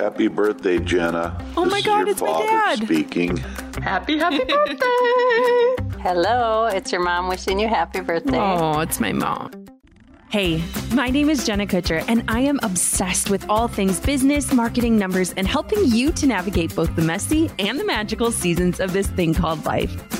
Happy birthday, Jenna. Oh This my is God, your it's my dad. Speaking. Happy, happy birthday! Hello, it's your mom wishing you happy birthday. Oh, it's my mom. Hey, my name is Jenna Kutcher, and I am obsessed with all things business, marketing, numbers, and helping you to navigate both the messy and the magical seasons of this thing called life.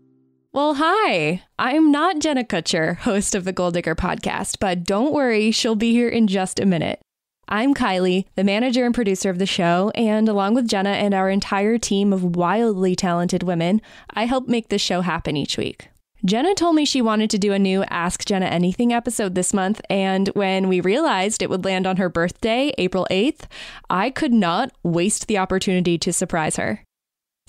Well, hi. I'm not Jenna Kutcher, host of the Goal Digger podcast, but don't worry, she'll be here in just a minute. I'm Kylie, the manager and producer of the show, and along with Jenna and our entire team of wildly talented women, I help make this show happen each week. Jenna told me she wanted to do a new Ask Jenna Anything episode this month, and when we realized it would land on her birthday, April 8th, I could not waste the opportunity to surprise her.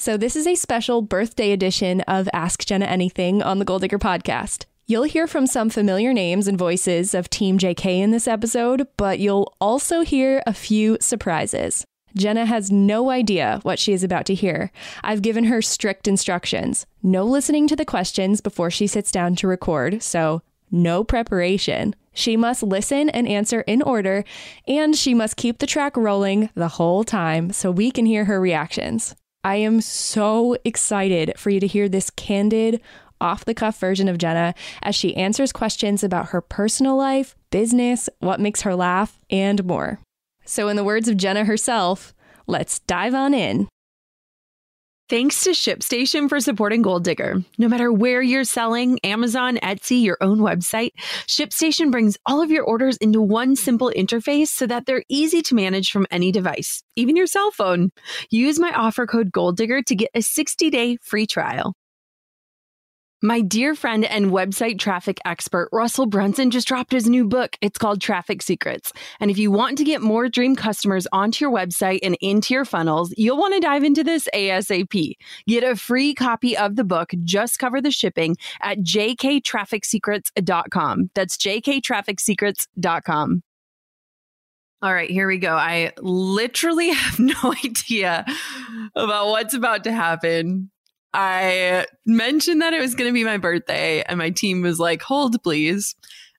So, this is a special birthday edition of Ask Jenna Anything on the Goal Digger podcast. You'll hear from some familiar names and voices of Team JK in this episode, but you'll also hear a few surprises. Jenna has no idea what she is about to hear. I've given her strict instructions no listening to the questions before she sits down to record, so no preparation. She must listen and answer in order, and she must keep the track rolling the whole time so we can hear her reactions. I am so excited for you to hear this candid, off the cuff version of Jenna as she answers questions about her personal life, business, what makes her laugh, and more. So, in the words of Jenna herself, let's dive on in. Thanks to ShipStation for supporting Goal Digger. No matter where you're selling, Amazon, Etsy, your own website, ShipStation brings all of your orders into one simple interface so that they're easy to manage from any device, even your cell phone. Use my offer code Goal Digger to get a 60 day free trial. My dear friend and website traffic expert Russell Brunson just dropped his new book. It's called Traffic Secrets. And if you want to get more dream customers onto your website and into your funnels, you'll want to dive into this ASAP. Get a free copy of the book, just cover the shipping at jktrafficsecrets.com. That's jktrafficsecrets.com. All right, here we go. I literally have no idea about what's about to happen. I mentioned that it was going to be my birthday, and my team was like, hold, please.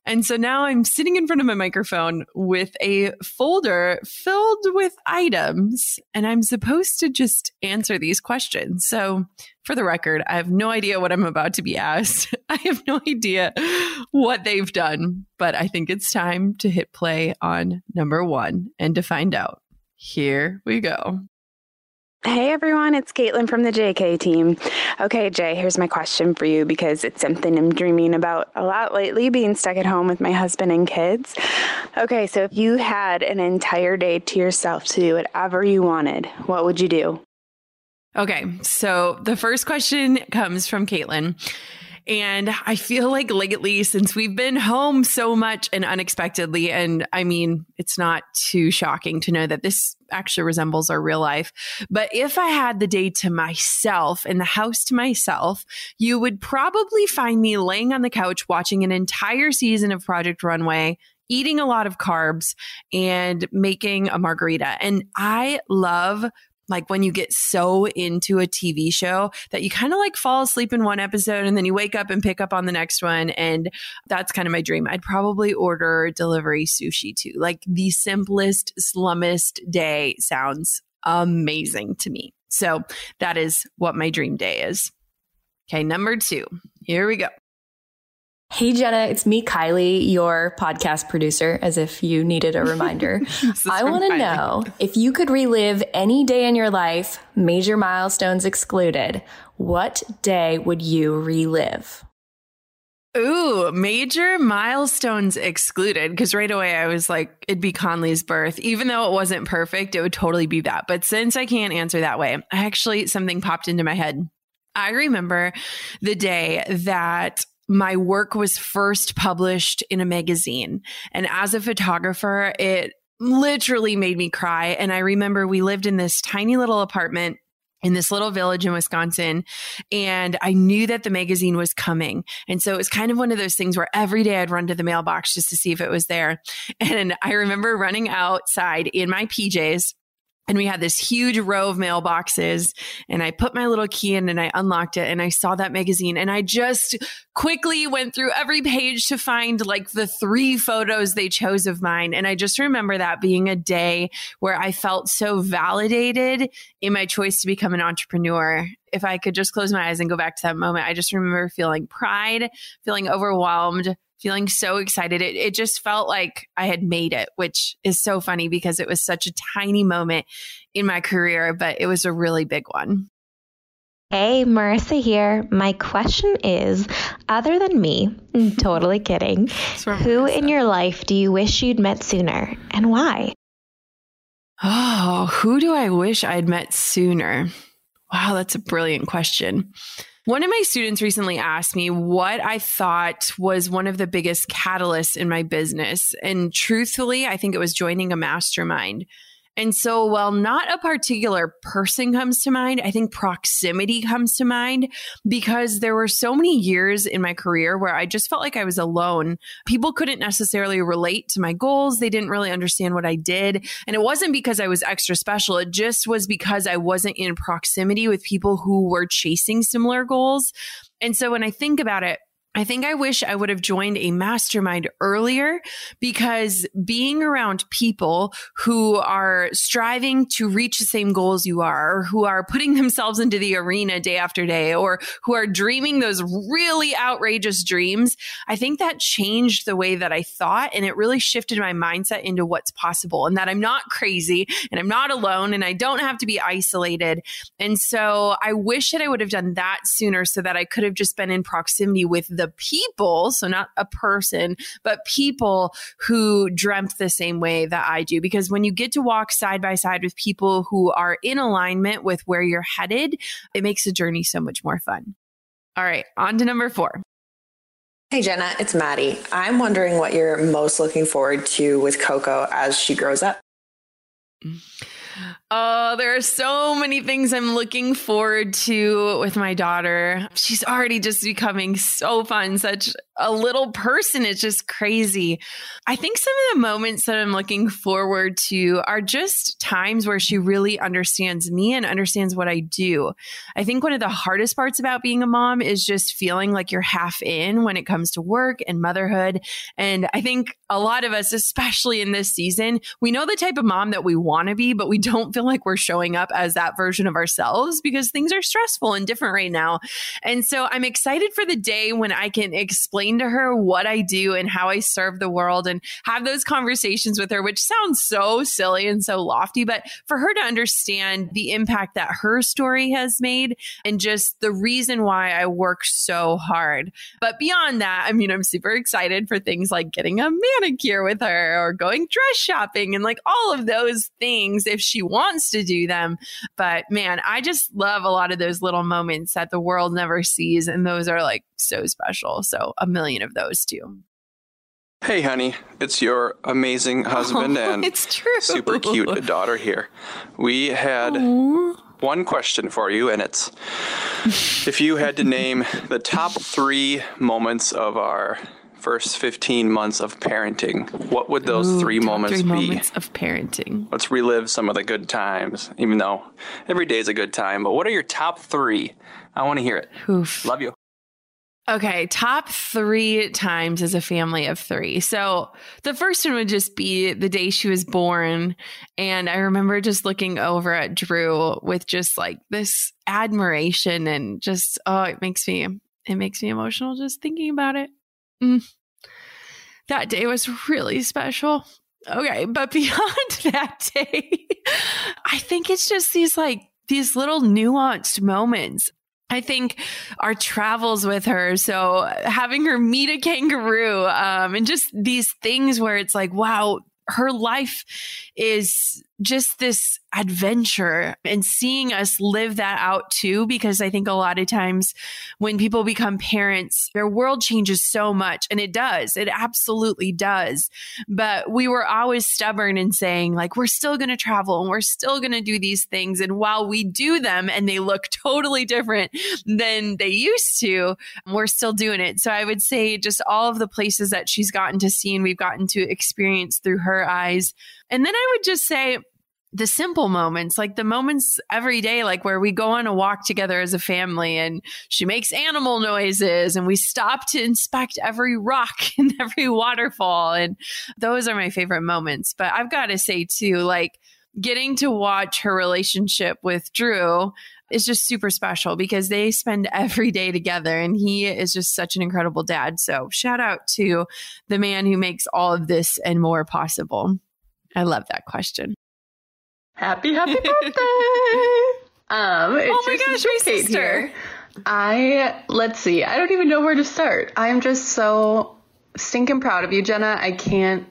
And so now I'm sitting in front of my microphone with a folder filled with items, and I'm supposed to just answer these questions. So, for the record, I have no idea what I'm about to be asked. I have no idea what they've done, but I think it's time to hit play on number one and to find out. Here we go. Hey everyone, it's Caitlin from the JK team. Okay, Jay, here's my question for you because it's something I'm dreaming about a lot lately, being stuck at home with my husband and kids. Okay, so if you had an entire day to yourself to do whatever you wanted, what would you do? Okay, so the first question comes from Caitlin. And I feel like lately, since we've been home so much and unexpectedly, and I mean, it's not too shocking to know that this actually resembles our real life. But if I had the day to myself and the house to myself, you would probably find me laying on the couch watching an entire season of Project Runway eating a lot of carbs and making a margarita. And I love like when you get so into a TV show that you kind of like fall asleep in one episode and then you wake up and pick up on the next one. And that's kind of my dream. I'd probably order delivery sushi too. Like the simplest, slummest day sounds amazing to me. So that is what my dream day is. Okay, number two. Here we go. Hey, Jenna, it's me, Kylie, your podcast producer, as if you needed a reminder. I want to know if you could relive any day in your life, major milestones excluded, what day would you relive? Ooh, major milestones excluded. Because right away I was like, it'd be Conley's birth. Even though it wasn't perfect, it would totally be that. But since I can't answer that way, I actually, something popped into my head. I remember the day that my work was first published in a magazine. And as a photographer, it literally made me cry. And I remember we lived in this tiny little apartment in this little village in Wisconsin. And I knew that the magazine was coming. And so it was kind of one of those things where every day I'd run to the mailbox just to see if it was there. And I remember running outside in my PJs and we had this huge row of mailboxes and i put my little key in and i unlocked it and i saw that magazine and i just quickly went through every page to find like the three photos they chose of mine. And i just remember that being a day where i felt so validated in my choice to become an entrepreneur. If i could just close my eyes and go back to that moment i just remember feeling pride feeling overwhelmed feeling so excited. It, it just felt like I had made it, which is so funny because it was such a tiny moment in my career, but it was a really big one. Hey, Marissa here. My question is other than me, totally kidding, who in your life do you wish you'd met sooner and why? Oh, who do I wish I'd met sooner? Wow, that's a brilliant question. One of my students recently asked me what I thought was one of the biggest catalysts in my business. And truthfully, I think it was joining a mastermind. And so, while not a particular person comes to mind, I think proximity comes to mind because there were so many years in my career where I just felt like I was alone. People couldn't necessarily relate to my goals. They didn't really understand what I did. And it wasn't because I was extra special. It just was because I wasn't in proximity with people who were chasing similar goals. And so, when I think about it, I think I wish I would have joined a mastermind earlier because being around people who are striving to reach the same goals you are, or who are putting themselves into the arena day after day, or who are dreaming those really outrageous dreams, I think that changed the way that I thought. And it really shifted my mindset into what's possible and that I'm not crazy and I'm not alone and I don't have to be isolated. And so I wish that I would have done that sooner so that I could have just been in proximity with the the people, so not a person, but people who dreamt the same way that I do. Because when you get to walk side by side with people who are in alignment with where you're headed, it makes the journey so much more fun. All right, on to number four. Hey Jenna, it's Maddie. I'm wondering what you're most looking forward to with Coco as she grows up. Mm. Oh, there are so many things I'm looking forward to with my daughter. She's already just becoming so fun, such a little person. It's just crazy. I think some of the moments that I'm looking forward to are just times where she really understands me and understands what I do. I think one of the hardest parts about being a mom is just feeling like you're half in when it comes to work and motherhood. And I think a lot of us, especially in this season, we know the type of mom that we want to be, but we don't feel like we're showing up as that version of ourselves because things are stressful and different right now. And so I'm excited for the day when I can explain explain to her what I do and how I serve the world and have those conversations with her, which sounds so silly and so lofty, but for her to understand the impact that her story has made and just the reason why I work so hard. But beyond that, I mean, I'm super excited for things like getting a manicure with her or going dress shopping and like all of those things if she wants to do them. But man, I just love a lot of those little moments that the world never sees. And those are like so special. So a million of those too. Hey, honey, it's your amazing oh, husband oh, and it's true. super cute daughter here. We had Aww. one question for you, and it's if you had to name the top three moments of our first 15 months of parenting, what would those Ooh, three moments three be? moments of parenting. Let's relive some of the good times, even though every day is a good time. But what are your top three? I want to hear it. Oof. Love you. Okay, top three times as a family of three. So the first one would just be the day she was born. And I remember just looking over at Drew with just like this admiration and just, oh, it makes me, it makes me emotional just thinking about it. Mm. That day was really special. Okay, but beyond that day, I think it's just these like, these little nuanced moments I think our travels with her. So having her meet a kangaroo, um, and just these things where it's like, wow, her life is just this adventure and seeing us live that out too. Because I think a lot of times when people become parents, their world changes so much and it does. It absolutely does. But we were always stubborn in saying, like, we're still going to travel and we're still going to do these things. And while we do them and they look totally different than they used to, we're still doing it. So I would say just all of the places that she's gotten to see and we've gotten to experience through her eyes. And then I would just say, the simple moments, like the moments every day, like where we go on a walk together as a family and she makes animal noises and we stop to inspect every rock and every waterfall. And those are my favorite moments. But I've got to say, too, like getting to watch her relationship with Drew is just super special because they spend every day together and he is just such an incredible dad. So shout out to the man who makes all of this and more possible. I love that question. Happy, happy birthday! um, it's oh my gosh, my Kate sister. Here. I let's see. I don't even know where to start. I am just so stinking proud of you, Jenna. I can't.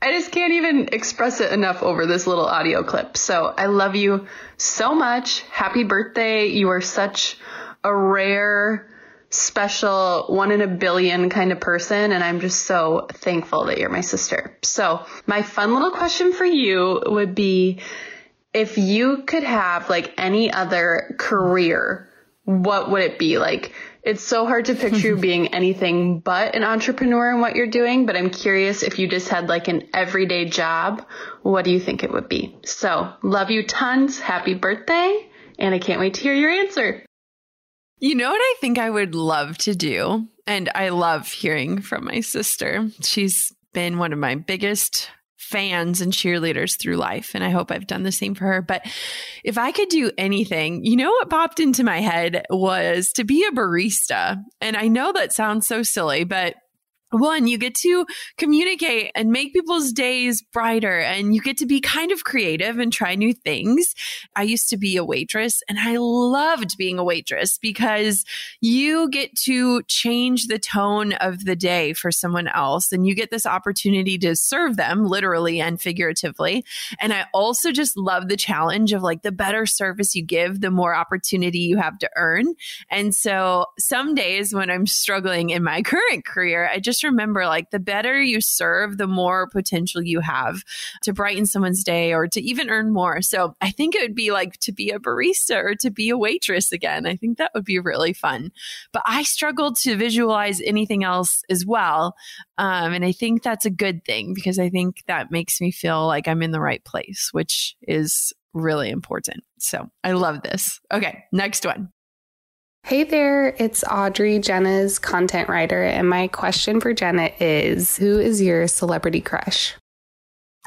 I just can't even express it enough over this little audio clip. So I love you so much. Happy birthday. You are such a rare, special, one in a billion kind of person. And I'm just so thankful that you're my sister. So my fun little question for you would be if you could have like any other career, what would it be? Like, it's so hard to picture you being anything but an entrepreneur in what you're doing, but I'm curious if you just had like an everyday job, what do you think it would be? So, love you tons. Happy birthday. And I can't wait to hear your answer. You know what I think I would love to do? And I love hearing from my sister. She's been one of my biggest fans and cheerleaders through life. And I hope I've done the same for her. But if I could do anything, you know what popped into my head was to be a barista. And I know that sounds so silly, but one, you get to communicate and make people's days brighter, and you get to be kind of creative and try new things. I used to be a waitress, and I loved being a waitress because you get to change the tone of the day for someone else, and you get this opportunity to serve them literally and figuratively. And I also just love the challenge of like the better service you give, the more opportunity you have to earn. And so some days when I'm struggling in my current career, I just just remember like the better you serve, the more potential you have to brighten someone's day or to even earn more. So I think it would be like to be a barista or to be a waitress again. I think that would be really fun. But I struggled to visualize anything else as well. Um, and I think that's a good thing because I think that makes me feel like I'm in the right place, which is really important. So I love this. Okay, next one. Hey there, it's Audrey, Jenna's content writer, and my question for Jenna is Who is your celebrity crush?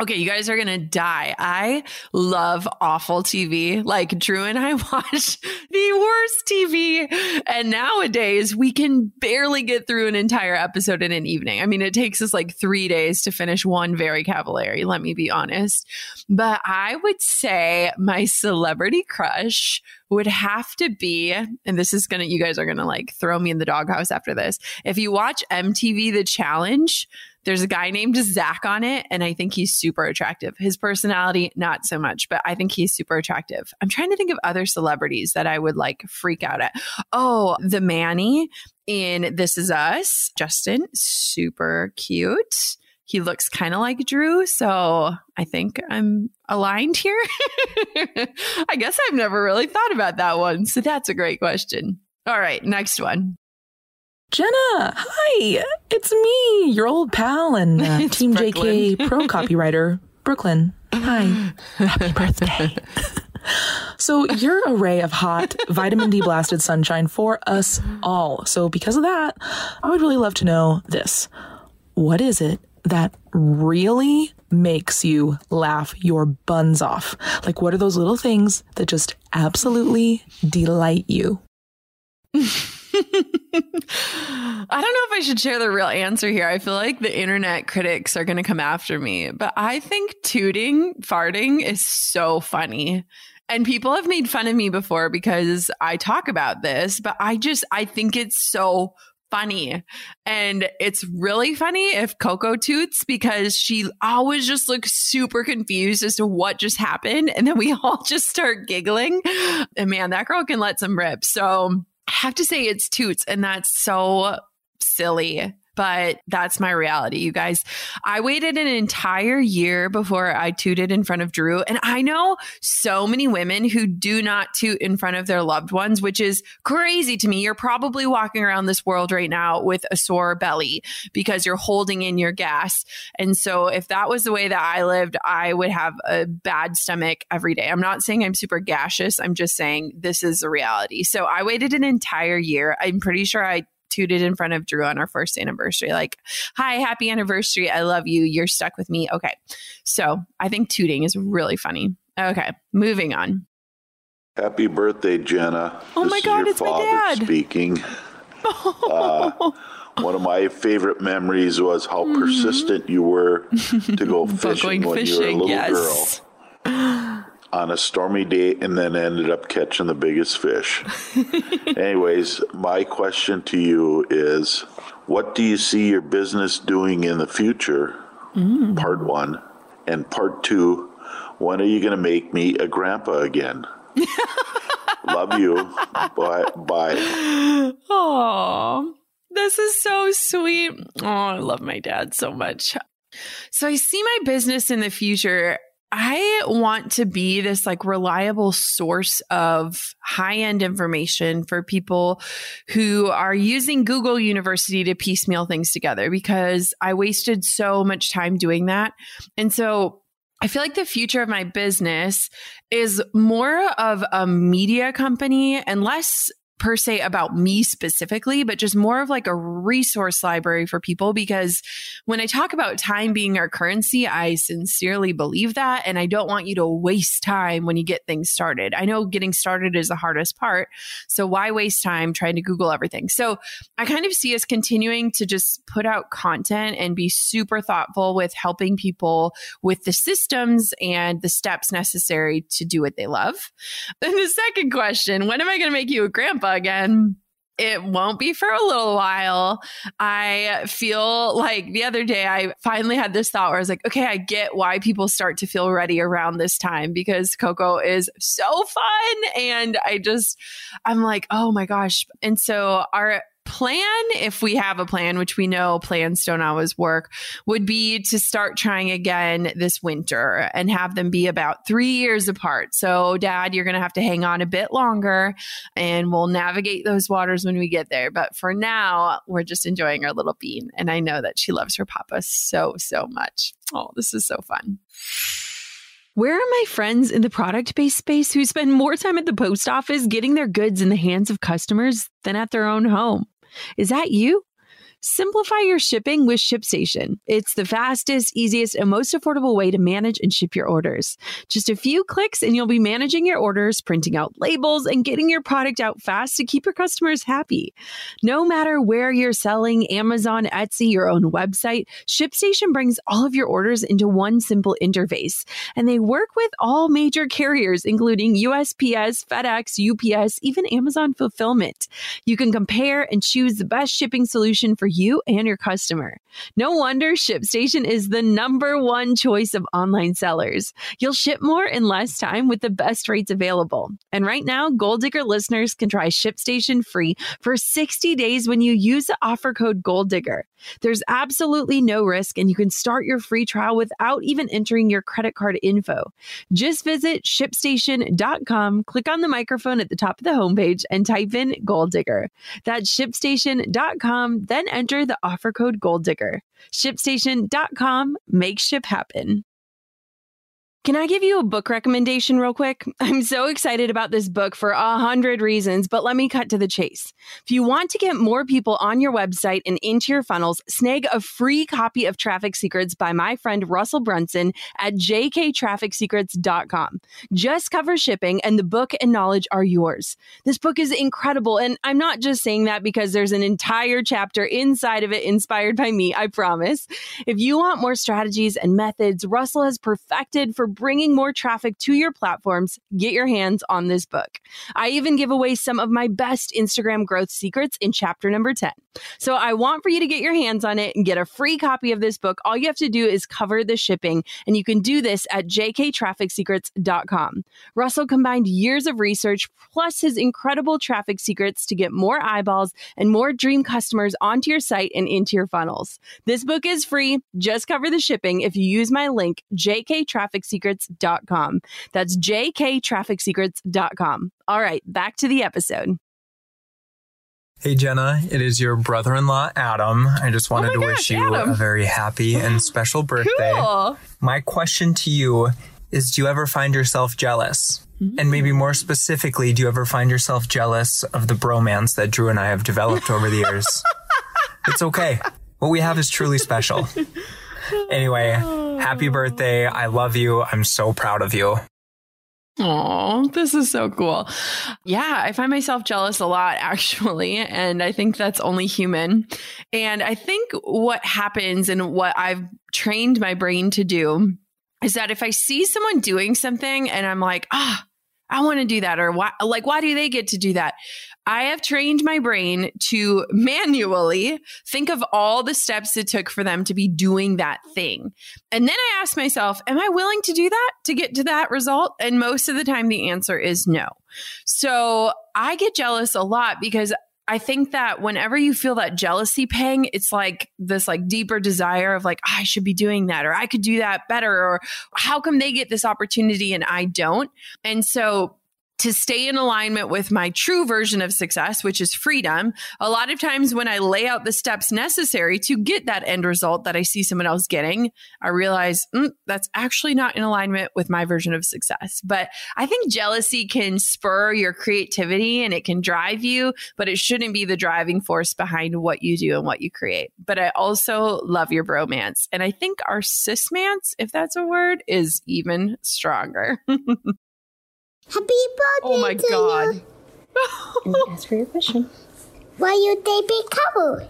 Okay, you guys are gonna die. I love awful TV. Like Drew and I watch the worst TV and nowadays we can barely get through an entire episode in an evening. I mean, it takes us like three days to finish one Very Cavallari, let me be honest. But I would say my celebrity crush would have to be, and this is gonna, you guys are gonna like throw me in the doghouse after this. If you watch MTV The Challenge, there's a guy named Zach on it, and I think he's super attractive. His personality, not so much, but I think he's super attractive. I'm trying to think of other celebrities that I would like freak out at. Oh, the Manny in This Is Us, Justin, super cute. He looks kind of like Drew, so I think I'm aligned here. I guess I've never really thought about that one. So that's a great question. All right, next one. Jenna, hi, it's me, your old pal and uh, Team Brooklyn. JK pro copywriter, Brooklyn. Hi, happy birthday. so, your array of hot, vitamin D blasted sunshine for us all. So, because of that, I would really love to know this. What is it that really makes you laugh your buns off? Like, what are those little things that just absolutely delight you? I don't know if I should share the real answer here. I feel like the internet critics are going to come after me, but I think tooting, farting is so funny. And people have made fun of me before because I talk about this, but I just, I think it's so funny. And it's really funny if Coco toots because she always just looks super confused as to what just happened. And then we all just start giggling. And man, that girl can let some rip. So I have to say it's Toots, and that's so silly but that's my reality, you guys. I waited an entire year before I tooted in front of Drew. And I know so many women who do not toot in front of their loved ones, which is crazy to me. You're probably walking around this world right now with a sore belly because you're holding in your gas. And so if that was the way that I lived, I would have a bad stomach every day. I'm not saying I'm super gaseous. I'm just saying this is the reality. So I waited an entire year. I'm pretty sure I tooted in front of Drew on our first anniversary. Like, hi, happy anniversary. I love you. You're stuck with me. Okay. So I think tooting is really funny. Okay. Moving on. Happy birthday, Jenna. Oh this my God, it's my dad. Speaking. uh, one of my favorite memories was how mm-hmm. persistent you were to go fishing when fishing, you were a little yes. girl. on a stormy day and then ended up catching the biggest fish. Anyways, my question to you is what do you see your business doing in the future? Mm. Part one. And part two, when are you going to make me a grandpa again? Love you. Bye. Bye. Oh, this is so sweet. Oh, I love my dad so much. So I see my business in the future I want to be this like reliable source of high end information for people who are using Google University to piecemeal things together because I wasted so much time doing that. And so I feel like the future of my business is more of a media company and less per se about me specifically, but just more of like a resource library for people. Because when I talk about time being our currency, I sincerely believe that. And I don't want you to waste time when you get things started. I know getting started is the hardest part. So why waste time trying to Google everything? So I kind of see us continuing to just put out content and be super thoughtful with helping people with the systems and the steps necessary to do what they love. Then the second question, when am I going to make you a grandpa? Again it won't be for a little while. I feel like the other day I finally had this thought where I was like, okay, I get why people start to feel ready around this time because Coco is so fun. And I just, I'm like, oh my gosh. And so our plan, if we have a plan, which we know plans don't always work, would be to start trying again this winter and have them be about three years apart. So, Dad, you're going to have to hang on a bit longer and we'll navigate those waters when we get there. But for now, we're just enjoying our little bean. And I know that she loves her papa so, so much. Oh, this is so fun. Where are my friends in the product based space who spend more time at the post office getting their goods in the hands of customers than at their own home? Is that you? Simplify your shipping with ShipStation. It's the fastest, easiest, and most affordable way to manage and ship your orders. Just a few clicks, and you'll be managing your orders, printing out labels, and getting your product out fast to keep your customers happy. No matter where you're selling, Amazon, Etsy, your own website, ShipStation brings all of your orders into one simple interface. And they work with all major carriers, including USPS, FedEx, UPS, even Amazon Fulfillment. You can compare and choose the best shipping solution for you and your customer. No wonder ShipStation is the number one choice of online sellers. You'll ship more in less time with the best rates available. And right now, Goal Digger listeners can try ShipStation free for 60 days when you use the offer code Goal Digger. There's absolutely no risk, and you can start your free trial without even entering your credit card info. Just visit shipstation.com, click on the microphone at the top of the homepage, and type in Goal Digger. That's shipstation.com, then enter the offer code Goal Digger. ShipStation.com, make ship happen. Can I give you a book recommendation real quick? I'm so excited about this book for a hundred reasons, but let me cut to the chase. If you want to get more people on your website and into your funnels, snag a free copy of Traffic Secrets by my friend Russell Brunson at jktrafficsecrets.com. Just cover shipping and the book and knowledge are yours. This book is incredible, and I'm not just saying that because there's an entire chapter inside of it inspired by me, I promise. If you want more strategies and methods Russell has perfected for bringing more traffic to your platforms, get your hands on this book. I even give away some of my best Instagram growth secrets in chapter number 10. So I want for you to get your hands on it and get a free copy of this book. All you have to do is cover the shipping, and you can do this at jktrafficsecrets.com. Russell combined years of research plus his incredible traffic secrets to get more eyeballs and more dream customers onto your site and into your funnels. This book is free. Just cover the shipping if you use my link, jktrafficsecrets.com. That's jktrafficsecrets.com. All right, back to the episode. Hey Jenna, it is your brother-in-law Adam. I just wanted oh to gosh, wish you Adam. a very happy and special birthday. Cool. My question to you is do you ever find yourself jealous? Mm-hmm. And maybe more specifically, do you ever find yourself jealous of the bromance that Drew and I have developed over the years? it's okay. What we have is truly special. Anyway, happy birthday. I love you. I'm so proud of you. Oh, this is so cool. Yeah, I find myself jealous a lot actually, and I think that's only human. And I think what happens and what I've trained my brain to do is that if I see someone doing something and I'm like, ah, I want to do that, or why, like, why do they get to do that? I have trained my brain to manually think of all the steps it took for them to be doing that thing. And then I ask myself, am I willing to do that to get to that result? And most of the time, the answer is no. So I get jealous a lot because I think that whenever you feel that jealousy pang, it's like this like deeper desire of like, oh, I should be doing that or I could do that better or how come they get this opportunity and I don't? And so to stay in alignment with my true version of success, which is freedom. A lot of times when I lay out the steps necessary to get that end result that I see someone else getting, I realize mm, that's actually not in alignment with my version of success. But I think jealousy can spur your creativity and it can drive you, but it shouldn't be the driving force behind what you do and what you create. But I also love your bromance. And I think our cismance, if that's a word, is even stronger. Happy birthday! Oh my god! You. ask for your question. Why you they be couple?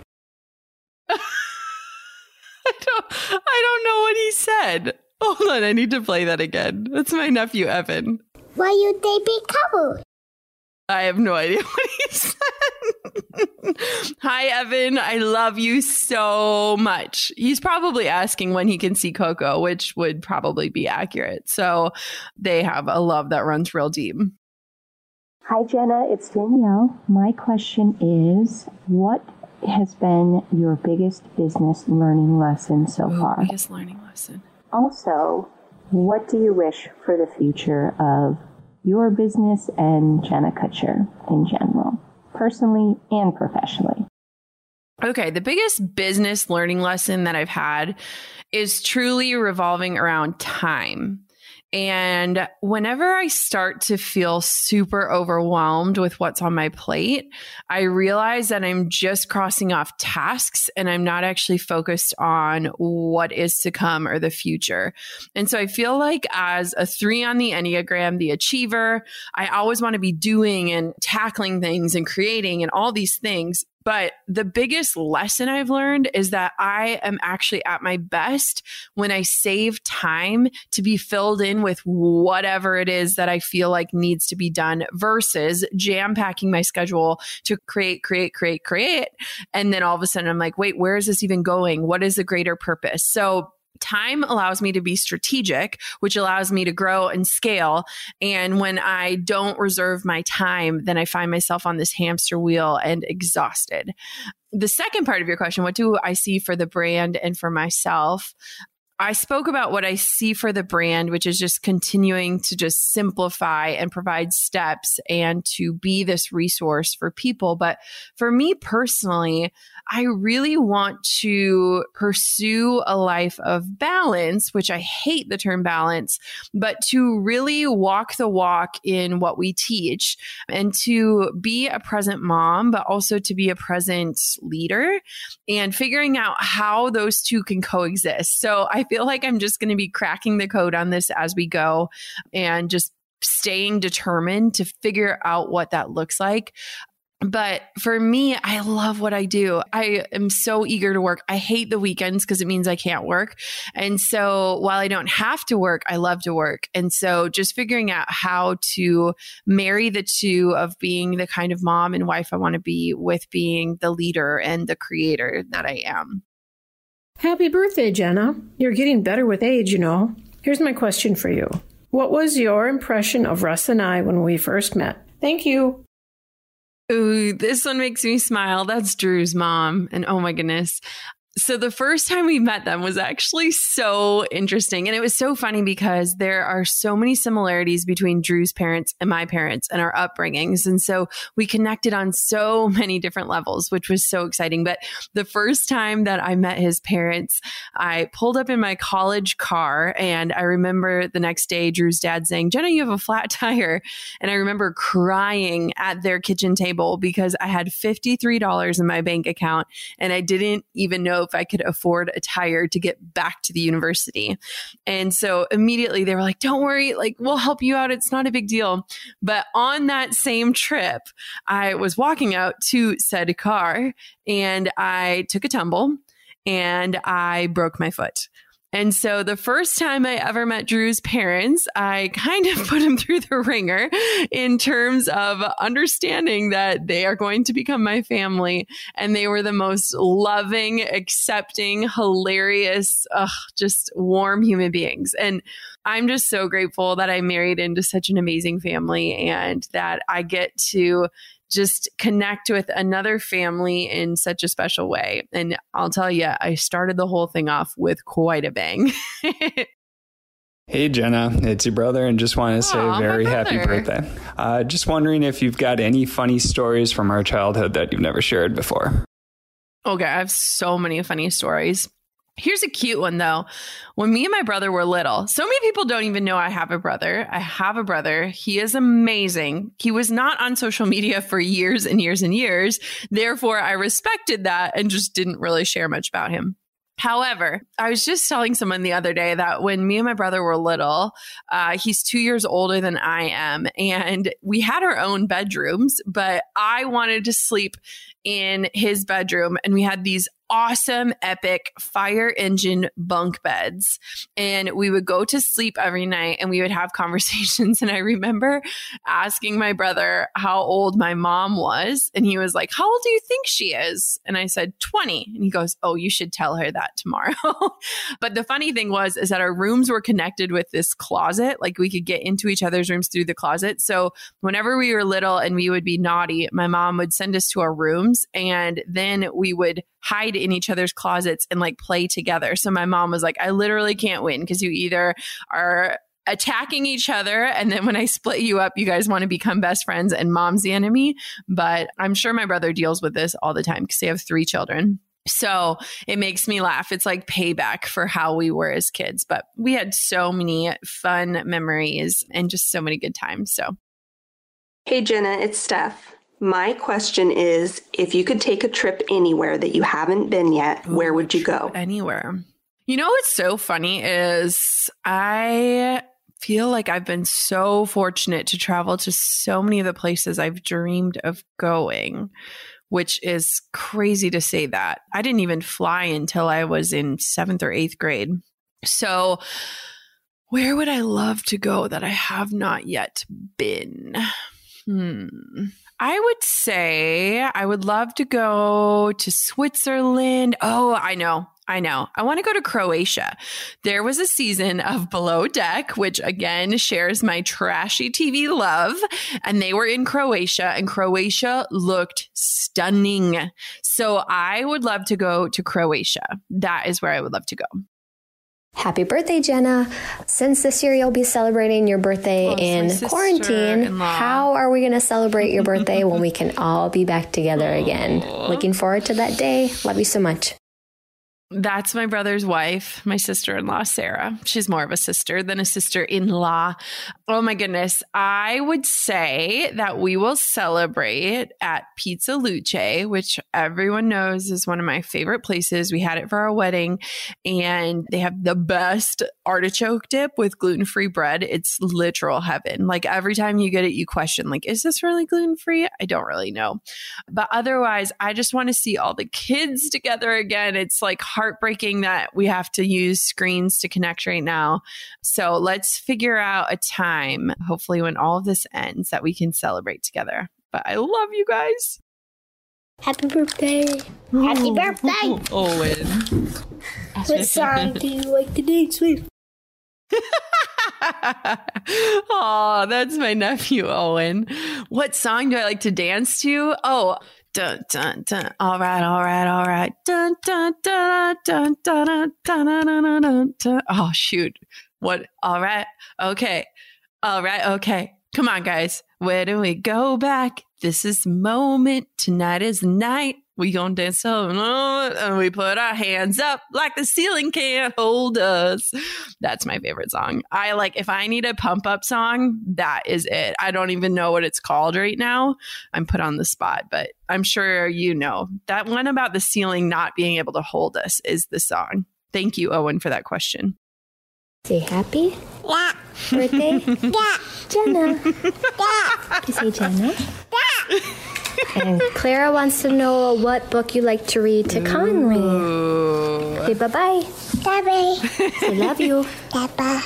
I don't. I don't know what he said. Hold on, I need to play that again. That's my nephew Evan. Why you they be couple? I have no idea what he said. Hi, Evan. I love you so much. He's probably asking when he can see Coco, which would probably be accurate. So they have a love that runs real deep. Hi, Jenna. It's Danielle. My question is what has been your biggest business learning lesson so Ooh, far? Biggest learning lesson. Also, what do you wish for the future of your business and Jenna Kutcher in general, personally and professionally? Okay, the biggest business learning lesson that I've had is truly revolving around time. And whenever I start to feel super overwhelmed with what's on my plate, I realize that I'm just crossing off tasks and I'm not actually focused on what is to come or the future. And so I feel like as a three on the Enneagram, the achiever, I always want to be doing and tackling things and creating and all these things. But the biggest lesson I've learned is that I am actually at my best when I save time to be filled in with whatever it is that I feel like needs to be done versus jam packing my schedule to create, create, create, create. And then all of a sudden I'm like, wait, where is this even going? What is the greater purpose? So time allows me to be strategic, which allows me to grow and scale. And when I don't reserve my time, then I find myself on this hamster wheel and exhausted. The second part of your question, what do I see for the brand and for myself? I spoke about what I see for the brand, which is just continuing to just simplify and provide steps and to be this resource for people. But for me personally, I really want to pursue a life of balance, which I hate the term balance, but to really walk the walk in what we teach and to be a present mom, but also to be a present leader and figuring out how those two can coexist. So I feel like I'm just going to be cracking the code on this as we go and just staying determined to figure out what that looks like. But for me, I love what I do. I am so eager to work. I hate the weekends because it means I can't work. And so while I don't have to work, I love to work. And so just figuring out how to marry the two of being the kind of mom and wife I want to be with being the leader and the creator that I am. Happy birthday, Jenna. You're getting better with age, you know. Here's my question for you What was your impression of Russ and I when we first met? Thank you. Ooh, this one makes me smile. That's Drew's mom. And oh my goodness. So the first time we met them was actually so interesting. And it was so funny because there are so many similarities between Drew's parents and my parents and our upbringings. And so we connected on so many different levels, which was so exciting. But the first time that I met his parents, I pulled up in my college car and I remember the next day Drew's dad saying, Jenna, you have a flat tire. And I remember crying at their kitchen table because I had $53 in my bank account and I didn't even know if I could afford a tire to get back to the university. And so immediately they were like, don't worry, like we'll help you out. It's not a big deal. But on that same trip, I was walking out to said car and I took a tumble and I broke my foot. And so the first time I ever met Drew's parents, I kind of put him through the ringer in terms of understanding that they are going to become my family. And they were the most loving, accepting, hilarious, ugh, just warm human beings. And I'm just so grateful that I married into such an amazing family and that I get to just connect with another family in such a special way. And I'll tell you, I started the whole thing off with quite a bang. Hey Jenna, it's your brother, and just want to say Aww, very happy birthday. Uh, just wondering if you've got any funny stories from our childhood that you've never shared before. Okay, I have so many funny stories. Here's a cute one though. When me and my brother were little, so many people don't even know I have a brother. I have a brother. He is amazing. He was not on social media for years and years and years. Therefore, I respected that and just didn't really share much about him. However, I was just telling someone the other day that when me and my brother were little, uh, he's two years older than I am, and we had our own bedrooms, but I wanted to sleep in his bedroom, and we had these awesome, epic fire engine bunk beds. And we would go to sleep every night and we would have conversations. And I remember asking my brother how old my mom was. And he was like, How old do you think she is? And I said, 20. And he goes, Oh, you should tell her that tomorrow. but the funny thing was, is that our rooms were connected with this closet. Like we could get into each other's rooms through the closet. So whenever we were little and we would be naughty, my mom would send us to our rooms and then we would hide in each other's closets and like play together. So my mom was like, I literally can't win because you either are attacking each other and then when I split you up, you guys want to become best friends and mom's the enemy. But I'm sure my brother deals with this all the time because they have three children. So it makes me laugh. It's like payback for how we were as kids, but we had so many fun memories and just so many good times. So, hey, Jenna, it's Steph. My question is if you could take a trip anywhere that you haven't been yet, Ooh, where would you go? Anywhere. You know what's so funny is I feel like I've been so fortunate to travel to so many of the places I've dreamed of going, which is crazy to say that. I didn't even fly until I was in seventh or eighth grade. So, where would I love to go that I have not yet been? Hmm. I would say I would love to go to Switzerland. Oh, I know. I know. I want to go to Croatia. There was a season of Below Deck, which again shares my trashy TV love. And they were in Croatia, and Croatia looked stunning. So I would love to go to Croatia. That is where I would love to go. Happy birthday, Jenna. Since this year you'll be celebrating your birthday oh, in quarantine, how are we going to celebrate your birthday when we can all be back together again? Looking forward to that day. Love you so much. That's my brother's wife, my sister in law, Sarah. She's more of a sister than a sister in law. Oh my goodness. I would say that we will celebrate at Pizza Luce, which everyone knows is one of my favorite places. We had it for our wedding, and they have the best artichoke dip with gluten free bread. It's literal heaven. Like every time you get it, you question, like, is this really gluten free? I don't really know. But otherwise, I just want to see all the kids together again. It's like heartbreaking that we have to use screens to connect right now. So let's figure out a time, hopefully, when all of this ends, that we can celebrate together. But I love you guys. Happy birthday. Happy birthday. Owen. what song do you like to dance with? oh, that's my nephew Owen. What song do I like to dance to? Oh, dun dun dun. All right, all right, all right. Dun dun dun dun dun dun dun dun dun dun. dun. Oh shoot! What? All right, okay, all right, okay. Come on, guys. Where do we go back? This is moment. Tonight is night. We gonna dance up uh, and we put our hands up like the ceiling can't hold us. That's my favorite song. I like if I need a pump up song, that is it. I don't even know what it's called right now. I'm put on the spot, but I'm sure you know. That one about the ceiling not being able to hold us is the song. Thank you, Owen, for that question. Say happy? Yeah. Birthday? Yeah. Jenna. Yeah. You say Jenna? Yeah. And Clara wants to know what book you like to read to Conley. Say bye bye. Bye bye. Say love you. Papa.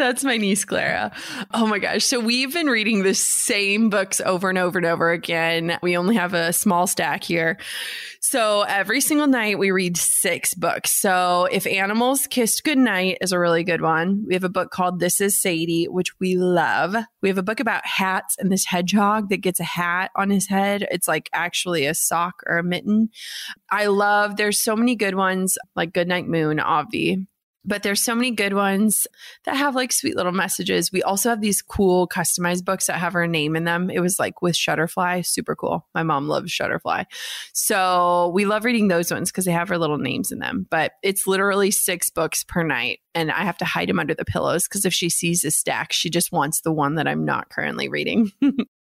That's my niece Clara. Oh my gosh. So we've been reading the same books over and over and over again. We only have a small stack here. So every single night we read six books. So If Animals Kissed Goodnight is a really good one. We have a book called This Is Sadie, which we love. We have a book about hats and this hedgehog that gets a hat on his head. It's like actually a sock or a mitten. I love, there's so many good ones like Goodnight Moon, Avi but there's so many good ones that have like sweet little messages. We also have these cool customized books that have her name in them. It was like with Shutterfly, super cool. My mom loves Shutterfly. So we love reading those ones because they have her little names in them. But it's literally six books per night. And I have to hide them under the pillows because if she sees a stack, she just wants the one that I'm not currently reading.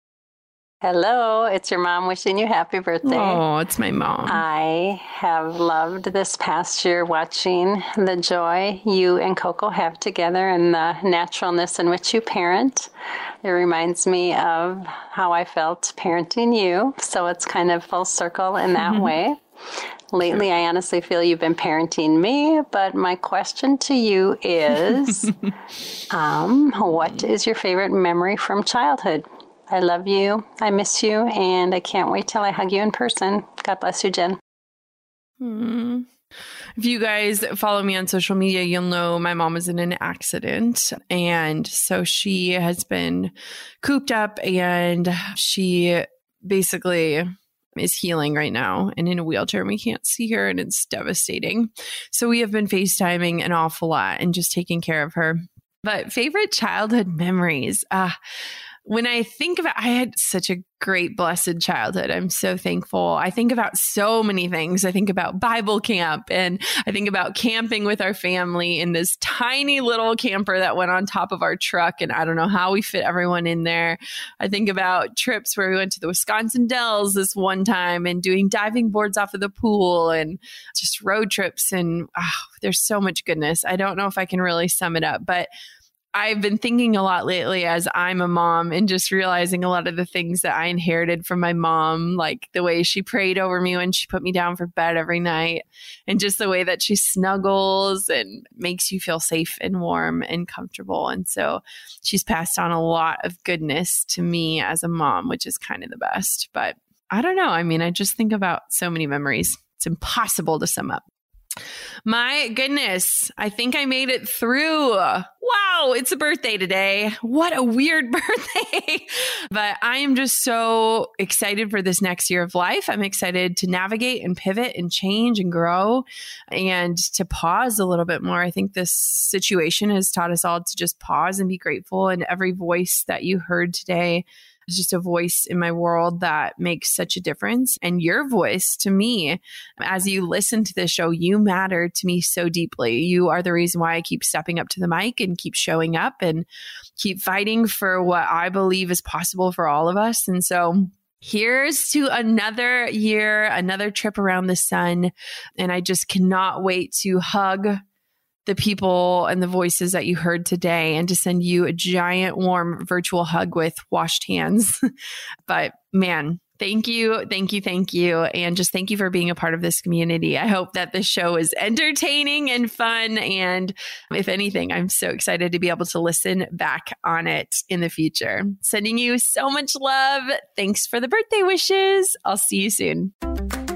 Hello, it's your mom wishing you happy birthday. Oh, it's my mom. I have loved this past year watching the joy you and Coco have together and the naturalness in which you parent. It reminds me of how I felt parenting you. So it's kind of full circle in that mm-hmm. way. Lately, I honestly feel you've been parenting me, but my question to you is um, what is your favorite memory from childhood? I love you. I miss you. And I can't wait till I hug you in person. God bless you, Jen. Hmm. If you guys follow me on social media, you'll know my mom was in an accident. And so she has been cooped up and she basically is healing right now and in a wheelchair we can't see her and it's devastating. So we have been FaceTiming an awful lot and just taking care of her. But favorite childhood memories. Uh, when I think about, I had such a great, blessed childhood. I'm so thankful. I think about so many things. I think about Bible camp and I think about camping with our family in this tiny little camper that went on top of our truck. And I don't know how we fit everyone in there. I think about trips where we went to the Wisconsin Dells this one time and doing diving boards off of the pool and just road trips. And oh, there's so much goodness. I don't know if I can really sum it up, but I've been thinking a lot lately as I'm a mom and just realizing a lot of the things that I inherited from my mom, like the way she prayed over me when she put me down for bed every night, and just the way that she snuggles and makes you feel safe and warm and comfortable. And so she's passed on a lot of goodness to me as a mom, which is kind of the best. But I don't know. I mean, I just think about so many memories. It's impossible to sum up. My goodness, I think I made it through. Wow, it's a birthday today. What a weird birthday. but I am just so excited for this next year of life. I'm excited to navigate and pivot and change and grow and to pause a little bit more. I think this situation has taught us all to just pause and be grateful. And every voice that you heard today is just a voice in my world that makes such a difference. And your voice to me, as you listen to this show, you matter to me so deeply. You are the reason why I keep stepping up to the mic and keep showing up and keep fighting for what I believe is possible for all of us. And so, Here's to another year, another trip around the sun. And I just cannot wait to hug the people and the voices that you heard today and to send you a giant warm virtual hug with washed hands. but man, Thank you, thank you, thank you. And just thank you for being a part of this community. I hope that this show is entertaining and fun. And if anything, I'm so excited to be able to listen back on it in the future. Sending you so much love. Thanks for the birthday wishes. I'll see you soon.